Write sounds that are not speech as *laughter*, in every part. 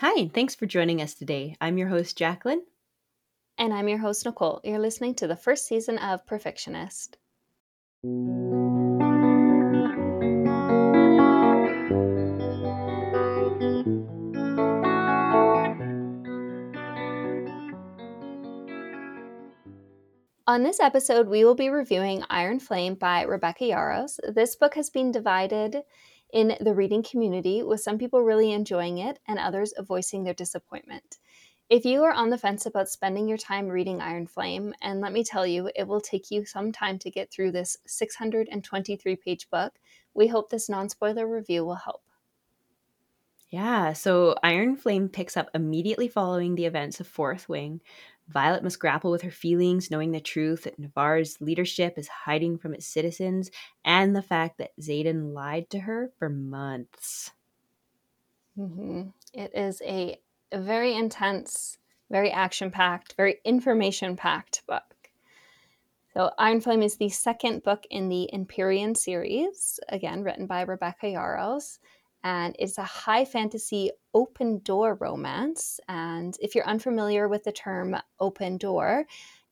Hi, and thanks for joining us today. I'm your host, Jacqueline. And I'm your host, Nicole. You're listening to the first season of Perfictionist. On this episode, we will be reviewing Iron Flame by Rebecca Yarros. This book has been divided in the reading community, with some people really enjoying it and others voicing their disappointment. If you are on the fence about spending your time reading Iron Flame, and let me tell you, it will take you some time to get through this 623 page book, we hope this non spoiler review will help. Yeah, so Iron Flame picks up immediately following the events of Fourth Wing, Violet must grapple with her feelings, knowing the truth that Navarre's leadership is hiding from its citizens, and the fact that Xaden lied to her for months. Mm-hmm. It is a, very intense, very action packed, very information packed book. So, Iron Flame is the second book in the Empyrean series, again, written by Rebecca Yarros and it's a high fantasy open door romance. And if you're unfamiliar with the term open door,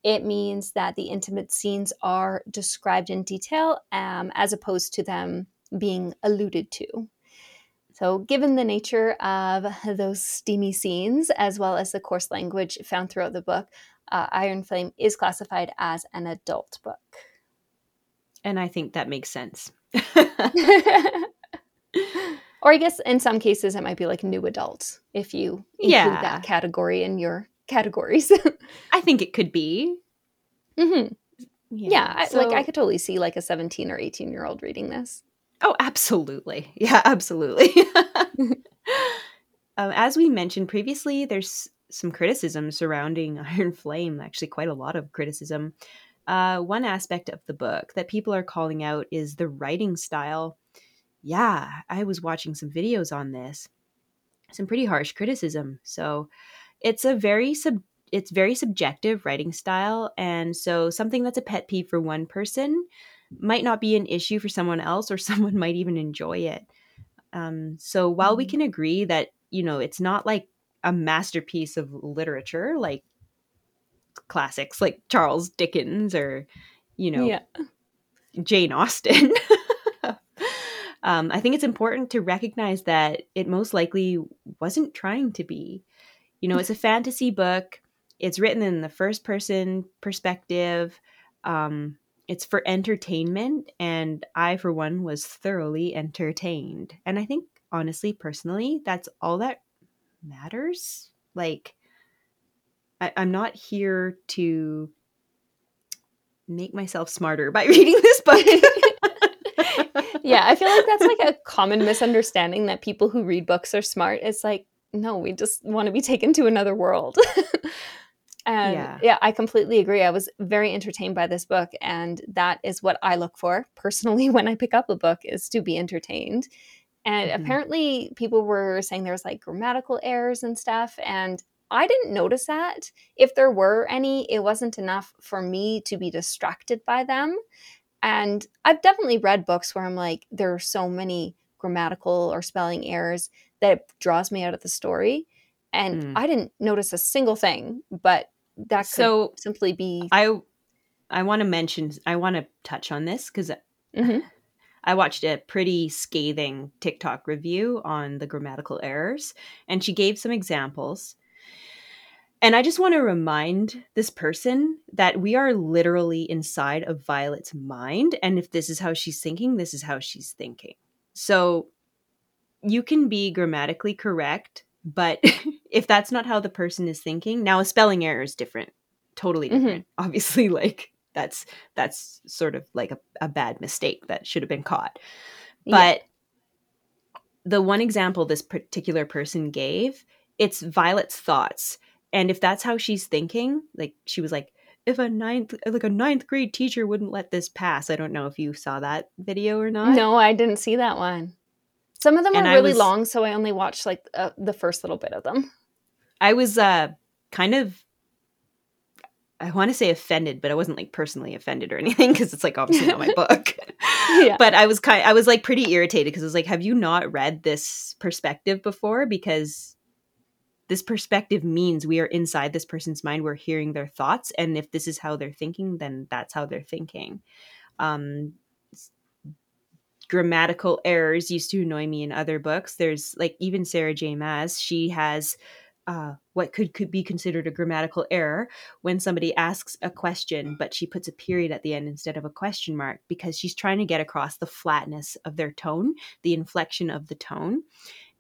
it means that the intimate scenes are described in detail um, as opposed to them being alluded to. So, given the nature of those steamy scenes, as well as the coarse language found throughout the book, uh, Iron Flame is classified as an adult book. And I think that makes sense. *laughs* *laughs* *laughs* Or I guess in some cases it might be like new adults if you include yeah. that category in your categories. *laughs* I think it could be. Mm-hmm. Yeah, yeah so, I, like I could totally see like a 17 or 18 year old reading this. Oh, absolutely. *laughs* Yeah, absolutely. *laughs* um, as we mentioned previously, there's some criticism surrounding Iron Flame, actually, quite a lot of criticism. Uh, one aspect of the book that people are calling out is the writing style yeah, I was watching some videos on this. Some pretty harsh criticism. So it's a very sub it's very subjective writing style and so something that's a pet peeve for one person might not be an issue for someone else or *laughs* someone might even enjoy it. Um, so while we mm-hmm. can agree that you know it's not like a masterpiece of literature like classics like Charles Dickens or you know yeah. Jane Austen *laughs* um, I think it's important to recognize that it most likely wasn't trying to be. You know, it's a fantasy book. It's written in the first person perspective. Um, it's for entertainment, and I, for one, was thoroughly entertained. And I think, honestly, personally, that's all that matters. Like, I, I'm not here to make myself smarter by *laughs* reading this book. *laughs* yeah, I feel like that's like a common misunderstanding that people who read books are smart. It's like, no, we just want to be taken to another world. *laughs* and yeah. yeah, I completely agree. I was very entertained by this book, and that is what I look for personally *laughs* when I pick up a book is to be entertained. And mm-hmm. apparently, people were saying there's like grammatical errors and stuff, and I didn't notice that. If there were any, it wasn't enough for me to be distracted by them. And I've definitely read books where I'm like, there are so many grammatical or spelling errors that it draws me out of the story. And mm. I didn't notice a single thing, but that could so simply be. I I want to mention, I want to touch on this because mm-hmm. *sighs* I watched a pretty scathing TikTok review on the grammatical errors, and she gave some examples. And I just want to remind this person that we are literally inside of Violet's mind. And if this is how she's thinking, this is how she's thinking. So you can be grammatically correct, but *laughs* if that's not how the person is thinking, now a spelling error is different, totally mm-hmm. different. Mm-hmm. *laughs* Obviously, like that's that's sort of like a, a bad mistake that should have been caught. But yeah. the one example this particular person gave, it's Violet's thoughts and if that's how she's thinking like she was like if a ninth like a ninth grade teacher wouldn't let this pass i don't know if you saw that video or not no i didn't see that one some of them and are really was, long so i only watched like uh, the first little bit of them i was uh kind of I want to say offended, but I wasn't like personally offended or anything because it's like obviously not my *laughs* book. yeah. But I was kind I was like pretty irritated because I was like, have you not read this perspective before? Because this perspective means we are inside this person's mind we're hearing their thoughts and if this is how they're thinking then that's how they're thinking. Um grammatical errors used to annoy me in other books. There's like even sarah j. Maas she has uh, what could, could be considered a grammatical error when somebody asks a question, but she puts a period at the end instead of a question mark because she's trying to get across the flatness of their tone, the inflection of the tone.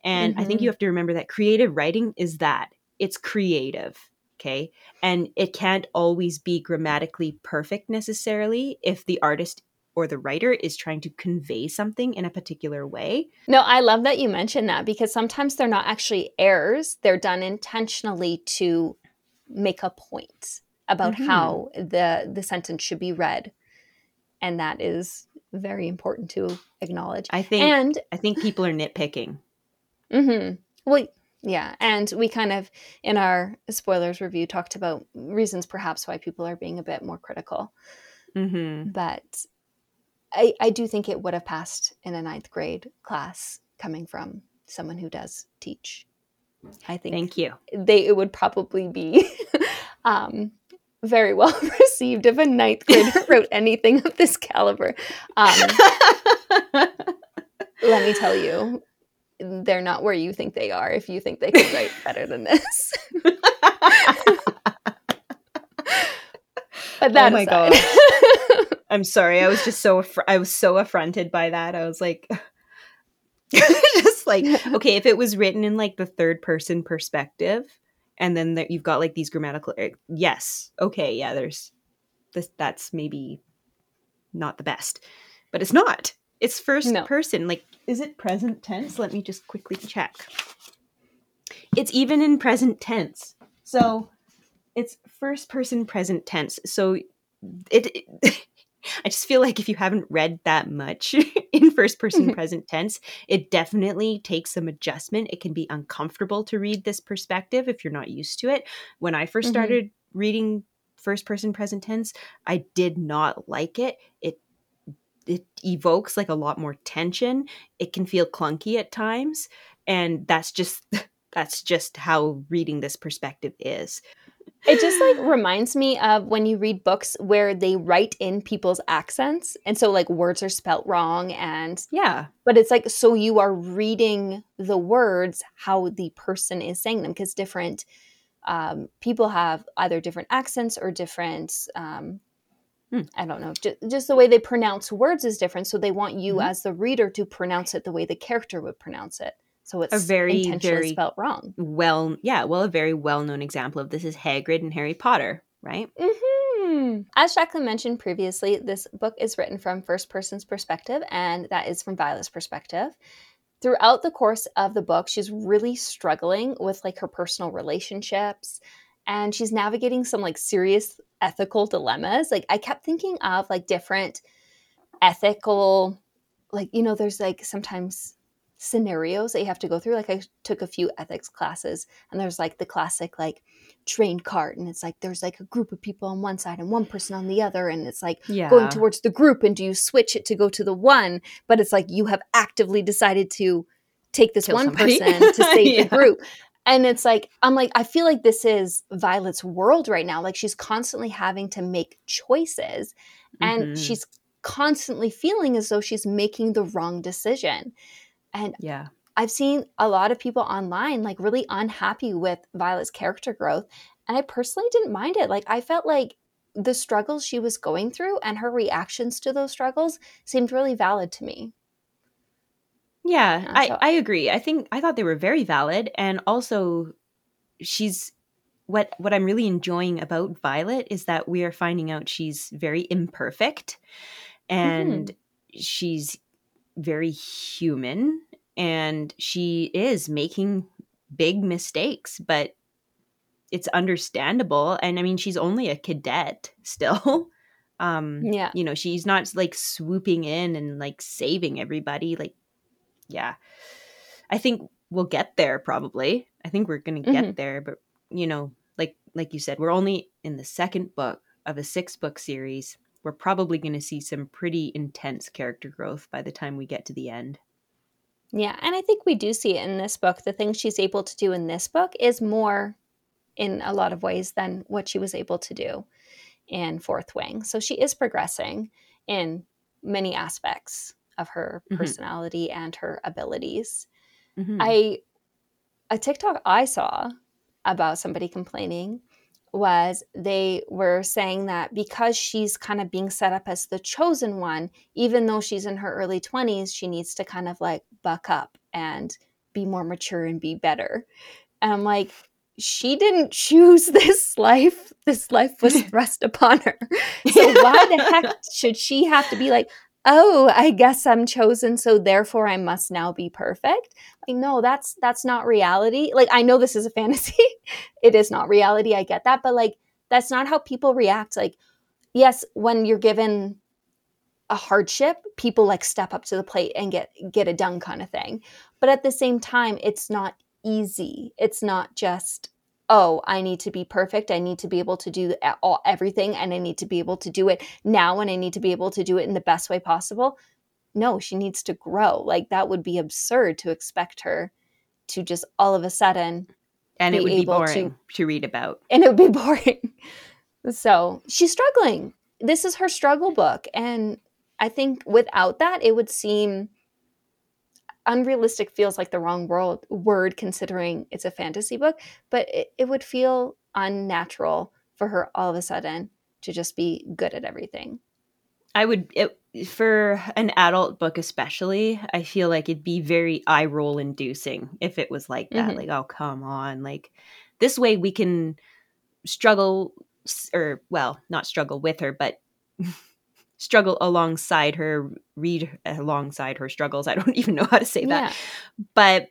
And mm-hmm. I think you mm-hmm. have to remember that creative writing is that it's creative. Okay. And it can't always be grammatically perfect necessarily if the artist or the writer is trying to convey something in a particular way. No, I love that you mentioned that because sometimes they're not actually errors, they're done intentionally to make a point about mm-hmm. how the the sentence should be read. And that is very important to acknowledge. I think and I think people are nitpicking. Mhm. Well, yeah, and we kind of in our spoilers review talked about reasons perhaps why people are being a bit more critical. Mm-hmm. But I, I do think it would have passed in a ninth grade class coming from someone who does teach. I think. Thank you. They it would probably be *laughs* um, very well *laughs* received if a ninth grader *laughs* wrote anything of this caliber. Um, let me tell you, they're not where you think they are. If you think they can write better than this. *laughs* but that oh my aside. god *laughs* I'm sorry. I was just so aff- I was so affronted by that. I was like *laughs* just like okay, if it was written in like the third person perspective and then there, you've got like these grammatical er- yes. Okay, yeah, there's this that's maybe not the best. But it's not. It's first no. person. Like is it present tense? Let me just quickly check. It's even in present tense. So it's first person present tense. So it, it *laughs* I just feel like if you haven't read that much *laughs* in first person *laughs* present tense, it definitely takes some adjustment. It can be uncomfortable to read this perspective if you're not used to it. When I 1st mm-hmm. started reading first person present tense, I did not like it. It it evokes like a lot more tension. It can feel clunky at times, and that's just *laughs* that's just how reading this perspective is it just like reminds me of when you read books where they write in people's accents and so like words are spelt wrong and yeah but it's like so you are reading the words how the person is saying them because different um, people have either different accents or different um, hmm. i don't know just, just, the way they pronounce words is different so they want you mm-hmm. as the reader to pronounce it the way the character would pronounce it so it's a very very spelled wrong. Well, yeah, well, a very well known example of this is Hagrid and Harry Potter, right? Mm-hmm. As Jacqueline mentioned previously, this book is written from first person's perspective, and that is from Violet's perspective. Throughout the course of the book, she's really struggling with like her personal relationships, and she's navigating some like serious ethical dilemmas. Like I kept thinking of like different ethical, like you know, there's like sometimes scenarios that you have to go through. Like I took a few ethics classes and there's like the classic like train cart and it's like there's like a group of people on one side and one person on the other and it's like yeah. going towards the group and do you switch it to go to the one but it's like you have actively decided to take this Kill one somebody. person to *laughs* save yeah. the group and it's like i'm like i feel like this is violet's world right now like she's constantly having to make choices and mm-hmm. she's constantly feeling as though she's making the wrong decision and yeah. I've seen a lot of people online like really unhappy with Violet's character growth. And I personally didn't mind it. Like I felt like the struggles she was going through and her reactions to those struggles seemed really valid to me. Yeah, yeah so. I, I agree. I think I thought they were very valid. And also she's what what I'm really enjoying about Violet is that we are finding out she's very imperfect and mm-hmm. she's very human and she is making big mistakes, but it's understandable. And I mean, she's only a cadet still. *laughs* um, yeah. You know, she's not like swooping in and like saving everybody. Like, yeah. I think we'll get there probably. I think we're going to get mm-hmm. there, but you know, like like you said, we're only in the second book of a six book series we're probably going to see some pretty intense character growth by the time we get to the end. Yeah, and I think we do see it in this book. The things she's able to do in this book is more in a lot of ways than what she was able to do in Fourth Wing. So she is progressing in many aspects of her Mhm. personality and her abilities. Mhm. I a TikTok I saw about somebody complaining was they were saying that because she's kind of being set up as the chosen one, even though she's in her early 20s, she needs to kind of like buck up and be more mature and be better. And I'm like, she didn't *laughs* choose this life. This life was *laughs* thrust upon her. *laughs* So why the heck should she have to be like, oh, I guess I'm chosen, so therefore I must now be perfect? Like, no, that's that's not reality. Like, I know this is a *laughs* fantasy. it is not reality. I get that, but like, that's not how people react. Like, yes, when you're given a hardship, people like step up to the plate and get get it done, kind of thing. But at the same time, it's not easy. It's not just oh, I need to be perfect. I need to be able to do all, everything and I need to be able to do it now and I need to be able to do it in the best way possible. No, she needs to grow. Like that would be absurd to expect her to just all of a sudden and it would be boring to- to read about. and it would be *laughs* boring. so she's struggling. This is her struggle book. And I think without that, it would seem unrealistic feels like the wrong world, word considering it's a fantasy book, but it, it would feel unnatural for her all of a sudden to just be good at everything. I would it, for an adult book especially, I feel like it'd be very eye roll inducing if it was like that. Mhm. Like, oh come on. Like this way we can struggle or well, not struggle with her, but *laughs* struggle alongside her, read alongside her struggles. I don't *laughs* even know how to say that. But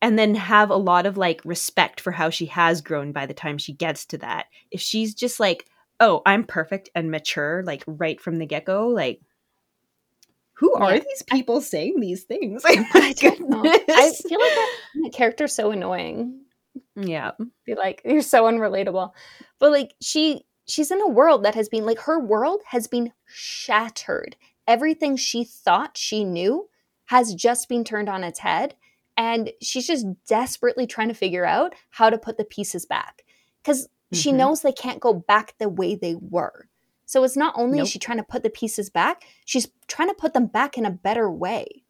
and then have a lot of like respect for how she has grown by the time she gets to that. If she's just like, "Oh, I'm perfect and mature," like right from the get-go, like who are Yeah. these people saying these things? Like, I *laughs* don't know. I feel like that, that character's so annoying. yeah. be like you're so unrelatable but like she she's in a world that has been like her world has been shattered everything she thought she knew has just been turned on its head and she's just desperately trying to figure out how to put the pieces back because she Mhm. knows they can't go back the way they were so it's not only Nope. is she trying to put the pieces back she's trying to put them back in a better way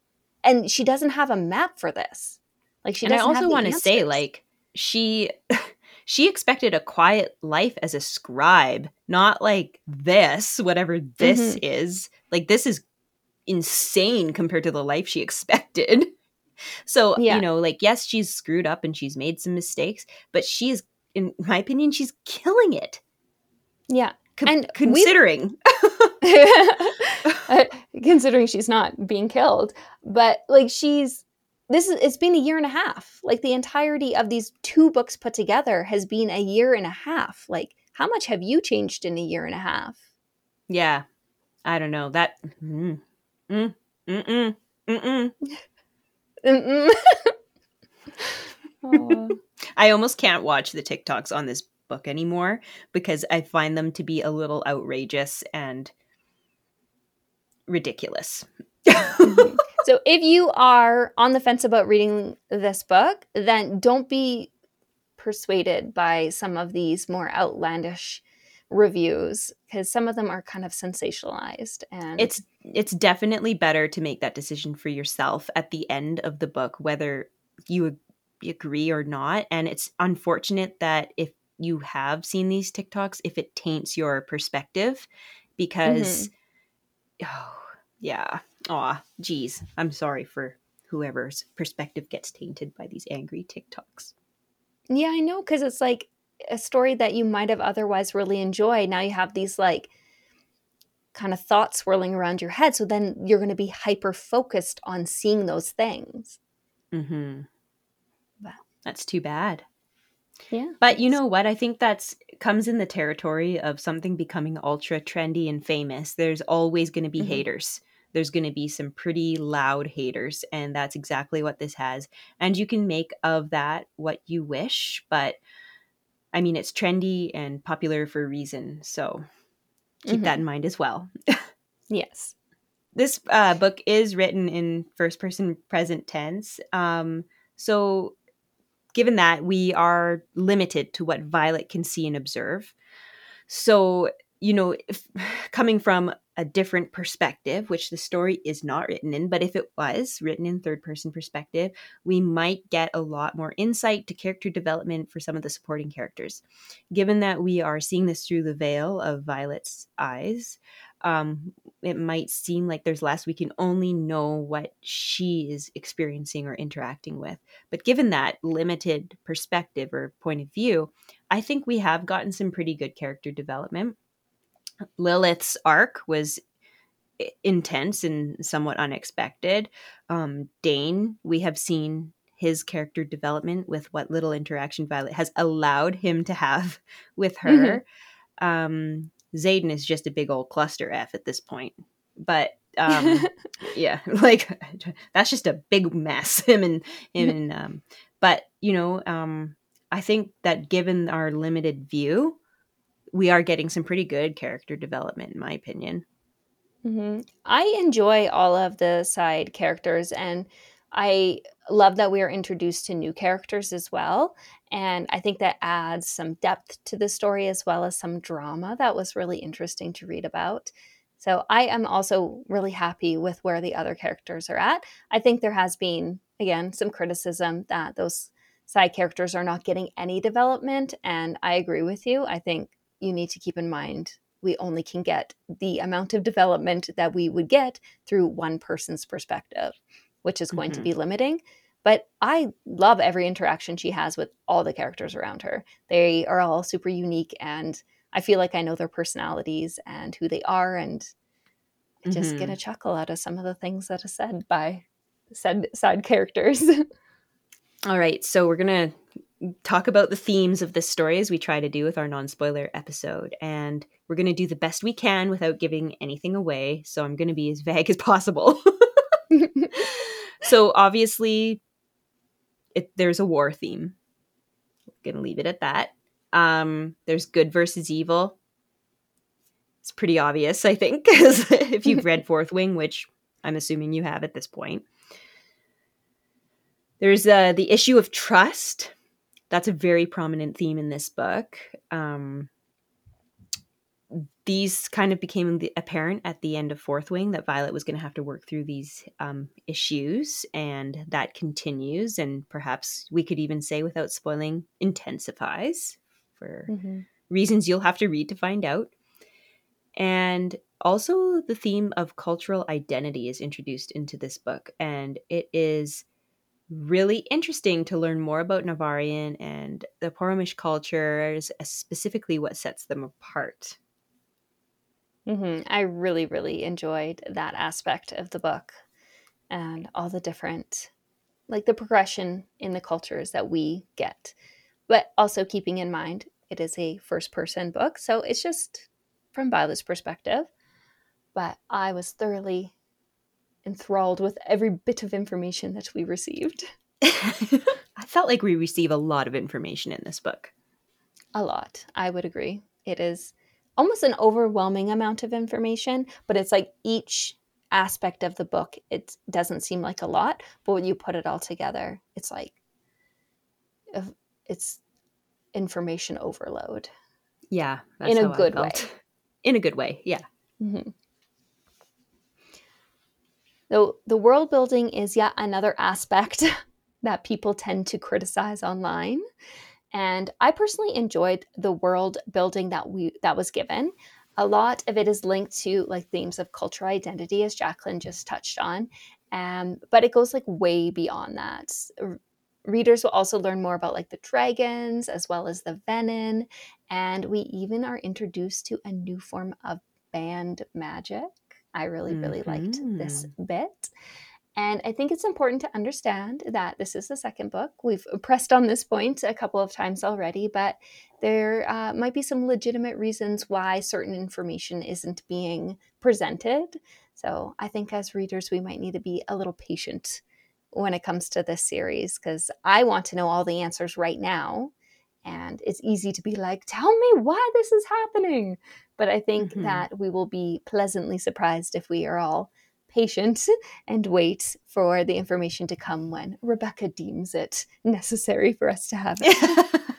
and she doesn't have a map for this like she and I also want to say like she *laughs* she expected a quiet life as a scribe, not like this, whatever this is. Like this is insane compared to the life she *laughs* expected. So, Yeah. you know, like yes, she's screwed up and she's made some mistakes, but she's in my opinion she's killing it. yeah Con- And we- considering *laughs* *laughs* Uh, considering she's not being killed but like she's this is it's been a year and a half like the entirety of these two books put together has been a year and a half like how much have you changed in a year and a half Yeah. I don't know. That mm, mm, mm, mm, mm, Mm-mm. Aw. *laughs* *laughs* *laughs* I almost can't watch the TikToks on this book anymore because I find them to be a little outrageous and ridiculous. So if you are on the fence about reading this book then don't be persuaded by some of these more outlandish reviews because some of them are kind of sensationalized and it's it's definitely better to make that decision for yourself at the end of the book whether you agree or not. And it's unfortunate that if you have seen these TikToks if it taints your perspective because mm-hmm. oh yeah aw geez i'm sorry for whoever's perspective gets tainted by these angry TikToks Yeah, I know because it's like a story that you might have otherwise really enjoyed. Now you have these like kind of thoughts swirling around your head. So then you're going to be hyper focused on seeing those things. mm-hmm Wow. that's too bad Yeah. But you know what? I think that's comes in the territory of something becoming ultra trendy and famous. There's always going to be Mhm. haters. There's going to be some pretty loud haters, and that's exactly what this has. And you can make of that what you wish, but I mean, it's trendy and popular for a reason. So keep that in mind as well. *laughs* Yes. this uh, book is written in first person present tense. Um, so, given that, we are limited to what Violet can see and observe. So, you know, if, *sighs* coming from a different perspective, which the story is not written in, but if it was written in third person perspective, we might get a lot more insight to character development for some of the supporting characters. Given that we are seeing this through the veil of Violet's eyes, um, it might seem like there's less. We can only know what she is experiencing or interacting with. But given that limited perspective or point of view, I think we have gotten some pretty good character development. Lilith's arc was intense and somewhat unexpected. Um, Dain, we have seen his character development with what little interaction Violet has allowed him to have *laughs* with her. Mm-hmm. Um, Xaden is just a big old cluster F at this point. But um, *laughs* yeah, *laughs* like that's just a big mess. Him and him and um, but you know, um, I think that given our limited view, we are getting some pretty good character development, in my opinion. Mm-hmm. I enjoy all of the side characters, and I love that we are introduced to new characters as well. And I think that adds some depth to the story as well as some drama that was really interesting to read about. So I am also really happy with where the other characters are at. I think there has been, again, some criticism that those side characters are not getting any development. And I agree with you. I think you need to keep in mind we only can get the amount of development that we would get through one person's perspective, which is going mm-hmm. to be limiting. But I love every interaction she has with all the characters around her. They are all super unique, and I feel like I know their personalities and who they are, and I just mm-hmm. get a chuckle out of some of the things that are said by said side characters. *laughs* all right, so we're gonna talk about the themes of this story as we try to do with our non spoiler episode. And we're going to do the best we can without giving anything away. So I'm going to be as *laughs* vague as possible. *laughs* so obviously, it, there's a war theme. I'm going to leave it at that. Um, there's good versus evil. It's pretty obvious, I think, because *laughs* if you've read Fourth Wing, which I'm assuming you have at this point. There's uh, the issue of trust that's a very prominent theme in this book. Um, these kind of became the, apparent at the end of Fourth Wing that Violet was going to have to work through these um, issues, and that continues, and perhaps we could even say, without spoiling, intensifies for mm-hmm. reasons you'll have to read to find out. And also, the theme of cultural identity is introduced into this book, and it is really interesting to learn more about Navarrian and the Poromish cultures, specifically what sets them apart. Mm-hmm. I really, really enjoyed that aspect of the book and all the different, like the progression in the cultures that we get. But also keeping in mind, it is a first person book. So it's just from Violet's perspective. But I was thoroughly enthralled with every bit of information that we received. *laughs* I felt like we receive a lot of information in this book. A lot. I would agree. It is almost an overwhelming amount of information, but it's like each aspect of the book, it doesn't seem like a lot, but when you put it all together, it's like it's information overload. Yeah, in a good way. *laughs* In a good way, yeah. Mm-hmm. So the world building is yet another aspect *laughs* that people tend to criticize online. And I personally enjoyed the world building that we that was given. A lot of it is linked to like themes of cultural identity, as Jacqueline just touched on. Um, but it goes like way beyond that. Readers will also learn more about like the dragons as well as the venin, and we even are introduced to a new form of band magic I really, really mm-hmm. liked this mm-hmm. bit. And I think it's important to understand that this is the second book. We've pressed on this point a couple of times already, but there uh, might be some legitimate reasons why certain information isn't being presented. So I think as readers, we might need to be a little patient when it comes to this series because I want to know all the answers right now. And it's easy to be like, tell me why this is happening. But I think mm-hmm. that we will be pleasantly surprised if we are all patient *laughs* and wait for the information to come when Rebecca deems it necessary for us to have it. *laughs*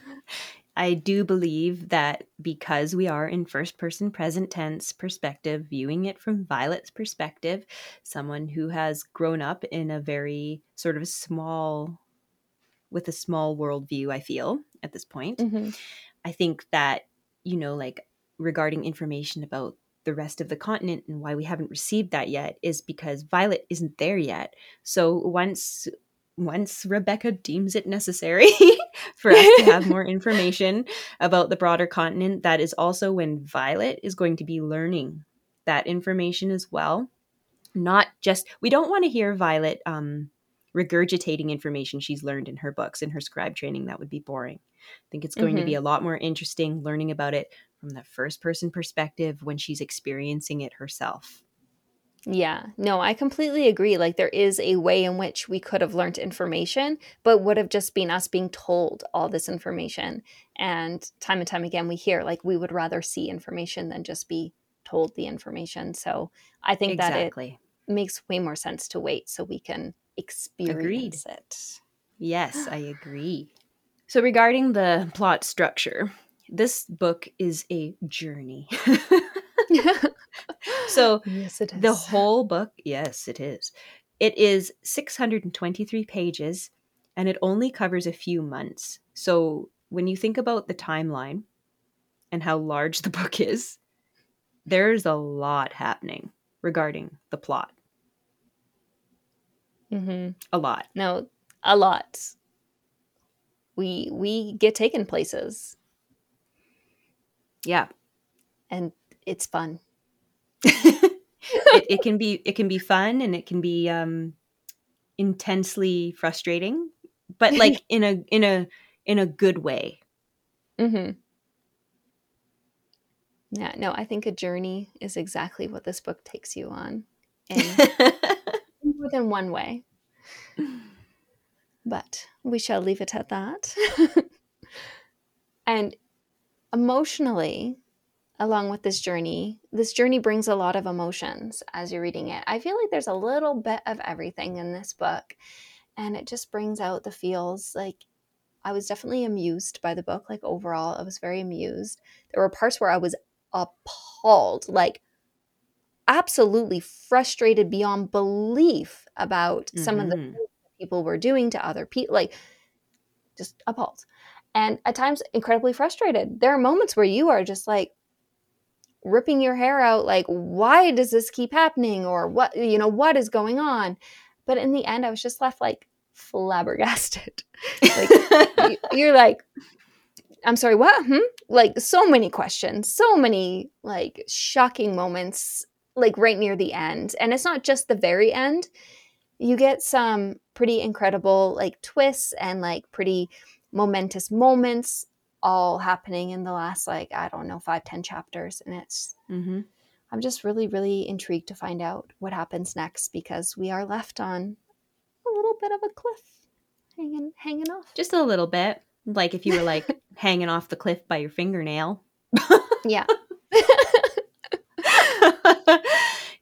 I do believe that because we are in first person present tense perspective, viewing it from Violet's perspective, someone who has grown up in a very sort of small, with a small worldview, I feel at this point. Mm-hmm. I think that, you know, like regarding information about the rest of the continent and why we haven't received that yet is because Violet isn't there yet. So once once Rebecca deems it necessary *laughs* for us to have *laughs* more information about the broader continent, that is also when Violet is going to be learning that information as well. Not just, we don't want to hear Violet um, regurgitating information she's learned in her books, in her scribe training. That would be boring. I think it's going mm-hmm. to be mm-hmm. a lot more interesting learning about it from the first person perspective when she's experiencing it herself. Yeah, no, I completely agree. Like, there is a way in which we could have learned information, but would have just been us being told all this information. And time and time again, we hear like we would rather see information than just be told the information. So I think exactly. that it makes way more sense to wait so we can experience Agreed. it. Yes, I *sighs* agree. So, regarding the plot structure, this book is a journey. *laughs* *laughs* so yes, it is. the whole book, yes, it is. It is 623 pages and it only covers a few months. So when you think about the timeline and how large the *laughs* book is, there's a lot happening regarding the plot. Mm-hmm. A lot. No, a lot. We we get taken places. Yeah. And it's fun. it, it, *laughs* can be it can be fun and it can be um intensely frustrating, but like *laughs* in a in a in a good way. Mm-hmm. Yeah, no, I think a journey is exactly what this book takes you on. In *laughs* more than one way. But we shall leave it at that. and emotionally, along with this journey, this journey brings a lot of emotions as you're reading it. I feel like there's a little bit of everything in this book, and it just brings out the feels. Like, I was definitely amused by the book. Like, overall, I was very amused. There were parts where I was appalled, like, absolutely frustrated beyond belief about mm-hmm. some of the mm-hmm. people were doing to other people. Like, just appalled. And at times, incredibly frustrated. There are moments where you are just like, ripping your hair out like why does this keep happening? or what you know what is going on? But in the end i was just left like flabbergasted. *laughs* Like you're like i'm sorry what? Hmm? like so many questions so many like shocking moments like right near the end. And it's not just the very end. You get some pretty incredible like twists and like pretty momentous moments all happening in the last like i don't know five ten chapters and it's mm-hmm. i'm just really really intrigued to find out what happens next because we are left on a little bit of a cliff hanging hanging off. Just a little bit. Like if you were like *laughs* hanging off the cliff by your fingernail. Yeah. *laughs*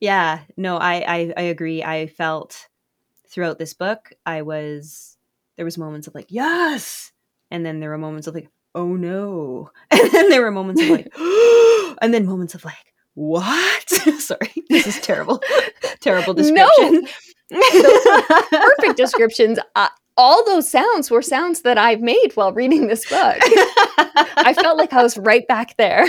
Yeah. No I, I i agree. I felt throughout this book i was there was moments of like yes and then there were moments of like oh no. *laughs* And then there were moments of like, *gasps* and then moments of like, what? *laughs* Sorry, this is terrible. *laughs* terrible description. No. perfect descriptions. Uh, all those sounds were sounds that I've made while reading this book. I felt like I was right back there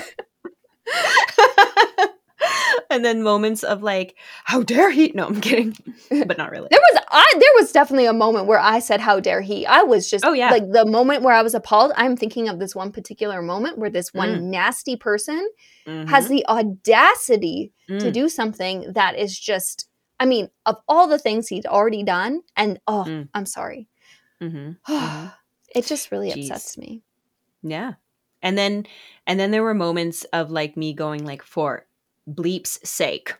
*laughs* and then moments of like, how dare he? No, I'm kidding, *laughs* but not really. There was I there was definitely a moment where I said, "How dare he?" I was just oh yeah, like the moment where I was appalled. I'm thinking of this one particular moment where this one mm. nasty person mm-hmm. has the audacity mm. to do something that is just. I mean, of all the things he'd already done, and oh, mm. I'm sorry. Mm-hmm. *sighs* mm-hmm. it just really Jeez. upsets me. Yeah, and then and then there were moments of like me going like for bleep's sake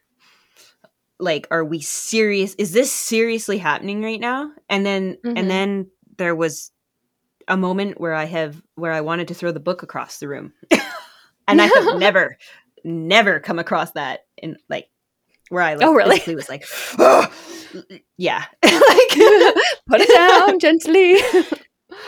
like are we serious is this seriously happening right now and then mm-hmm. and then there was a moment where i have where i wanted to throw the book across the room *laughs* and i have *laughs* never never come across that in like where I like, oh really was like, oh! *gasps* *gasps* yeah, *laughs* like put it down gently.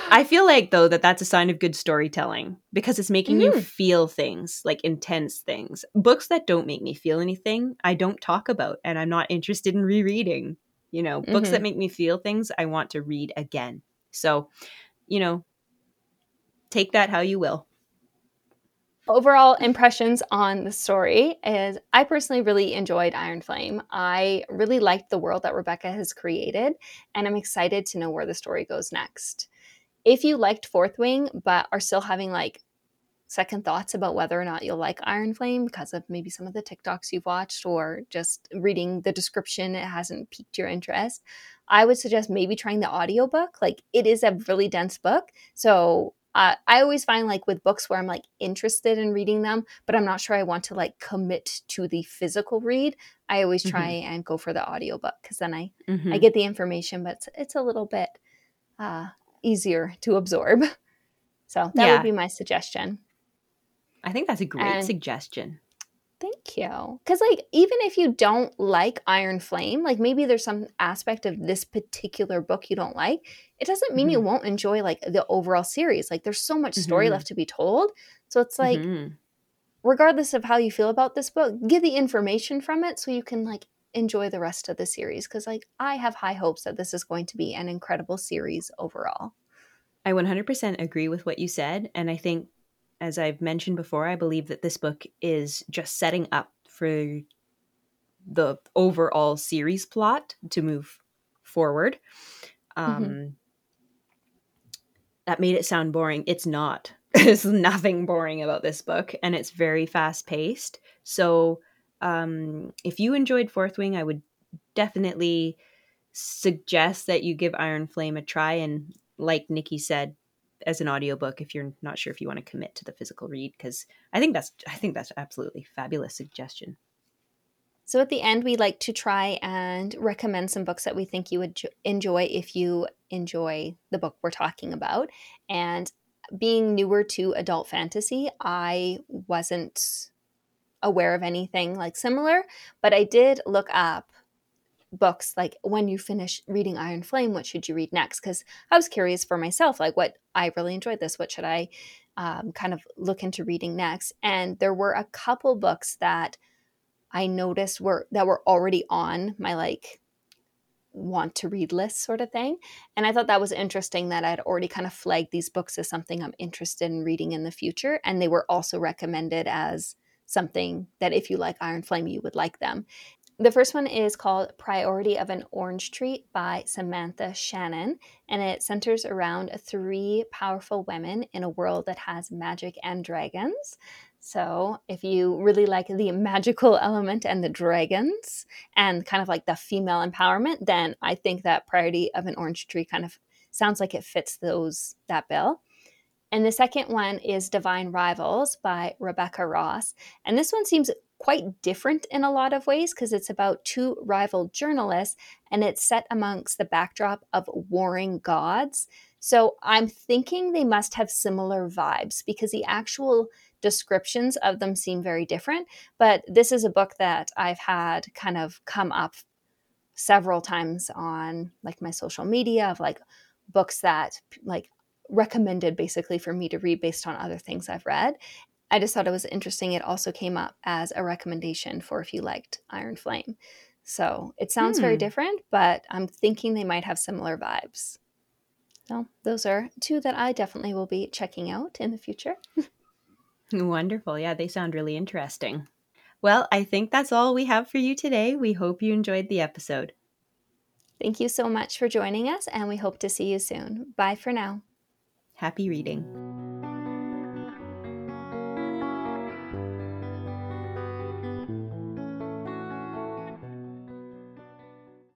I feel like though that that's a sign of good storytelling because it's making mm-hmm. you feel things, like intense things. Books that don't make me feel anything, I don't talk about and I'm not interested in rereading. You know, mm-hmm. books that mm-hmm. make me feel things, I want to read again. So, you know, take that how you will. Overall impressions on the story is I personally really enjoyed Iron Flame. I really liked the world that Rebecca has created, and I'm excited to know where the story goes next if you liked Fourth Wing but are still having like second thoughts about whether or not you'll like Iron Flame because of maybe some of the TikToks you've watched or just reading the description, it hasn't piqued your interest, I would suggest maybe trying the audiobook. Like it is a really dense book. So uh, I always find like with books where I'm like interested in reading them, but I'm not sure I want to like commit to the physical read. I always try mm-hmm. and go for the audiobook because then I mm-hmm. I get the information, but it's, it's a little bit uh, easier to absorb. So that yeah. would be my suggestion. I think that's a great and suggestion. Thank you. Because, like, even if you don't like Iron Flame, like maybe there's some aspect of this particular book you don't like, it doesn't mean mm-hmm. you won't enjoy like the overall series. Like, there's so much story mm-hmm. left to be told. So it's like, mm-hmm. regardless of how you feel about this book, get the information from it so you can like enjoy the rest of the series because like I have high hopes that this is going to be an incredible series overall. I 100% agree with what you said and I think as I've mentioned before I believe that this book is just setting up for the overall series plot to move forward. Um mm-hmm. that made it sound boring. It's not. *laughs* There's nothing boring about this book and it's very fast paced. So um, if you enjoyed Fourth Wing, I would definitely suggest that you give Iron Flame a try. And like Nikki said, as an audiobook, if you're not sure if you want to commit to the physical read, because I think that's I think that's absolutely fabulous suggestion. So at the end, we like to try and recommend some books that we think you would enjoy if you enjoy the book we're talking about. And being newer to adult fantasy, I wasn't aware of anything like similar, but I did look up books like when you finish reading Iron Flame, what should you read next? Because I was curious for myself, like what I really enjoyed this, what should I um, kind of look into reading next? And there were a couple books that I noticed were that were already on my like want to read list sort of thing. And I thought that was interesting that I'd already kind of flagged these books as something I'm interested in reading in the future. And they were also recommended as something that if you like Iron Flame, you would like them. The first one is called Priority of an Orange Tree by Samantha Shannon, and it centers around three powerful women in a world that has magic and dragons. So, if you really like the *laughs* magical element and the dragons and kind of like the female empowerment, then I think that Priority of an Orange Tree kind of sounds like it fits those that bill. And the second one is Divine Rivals by Rebecca Ross. And this one seems quite different in a lot of ways because it's about two rival journalists and it's set amongst the backdrop of warring gods. So I'm thinking they must have similar vibes because the actual descriptions of them seem very different. But this is a book that I've had kind of come up several times on like my social media of like books that like recommended basically for me to read based on other things I've read. I just thought it was interesting. It also came up as a recommendation for if you liked Iron Flame. So it sounds hmm. very different, but I'm thinking they might have similar vibes. So those are two that I definitely will be checking out in the future. *laughs* Wonderful. Yeah, they sound really interesting. Well, I think that's all we have for you today. We hope you enjoyed the episode. Thank you so much for joining us, and we hope to see you soon. Bye for now. Happy reading.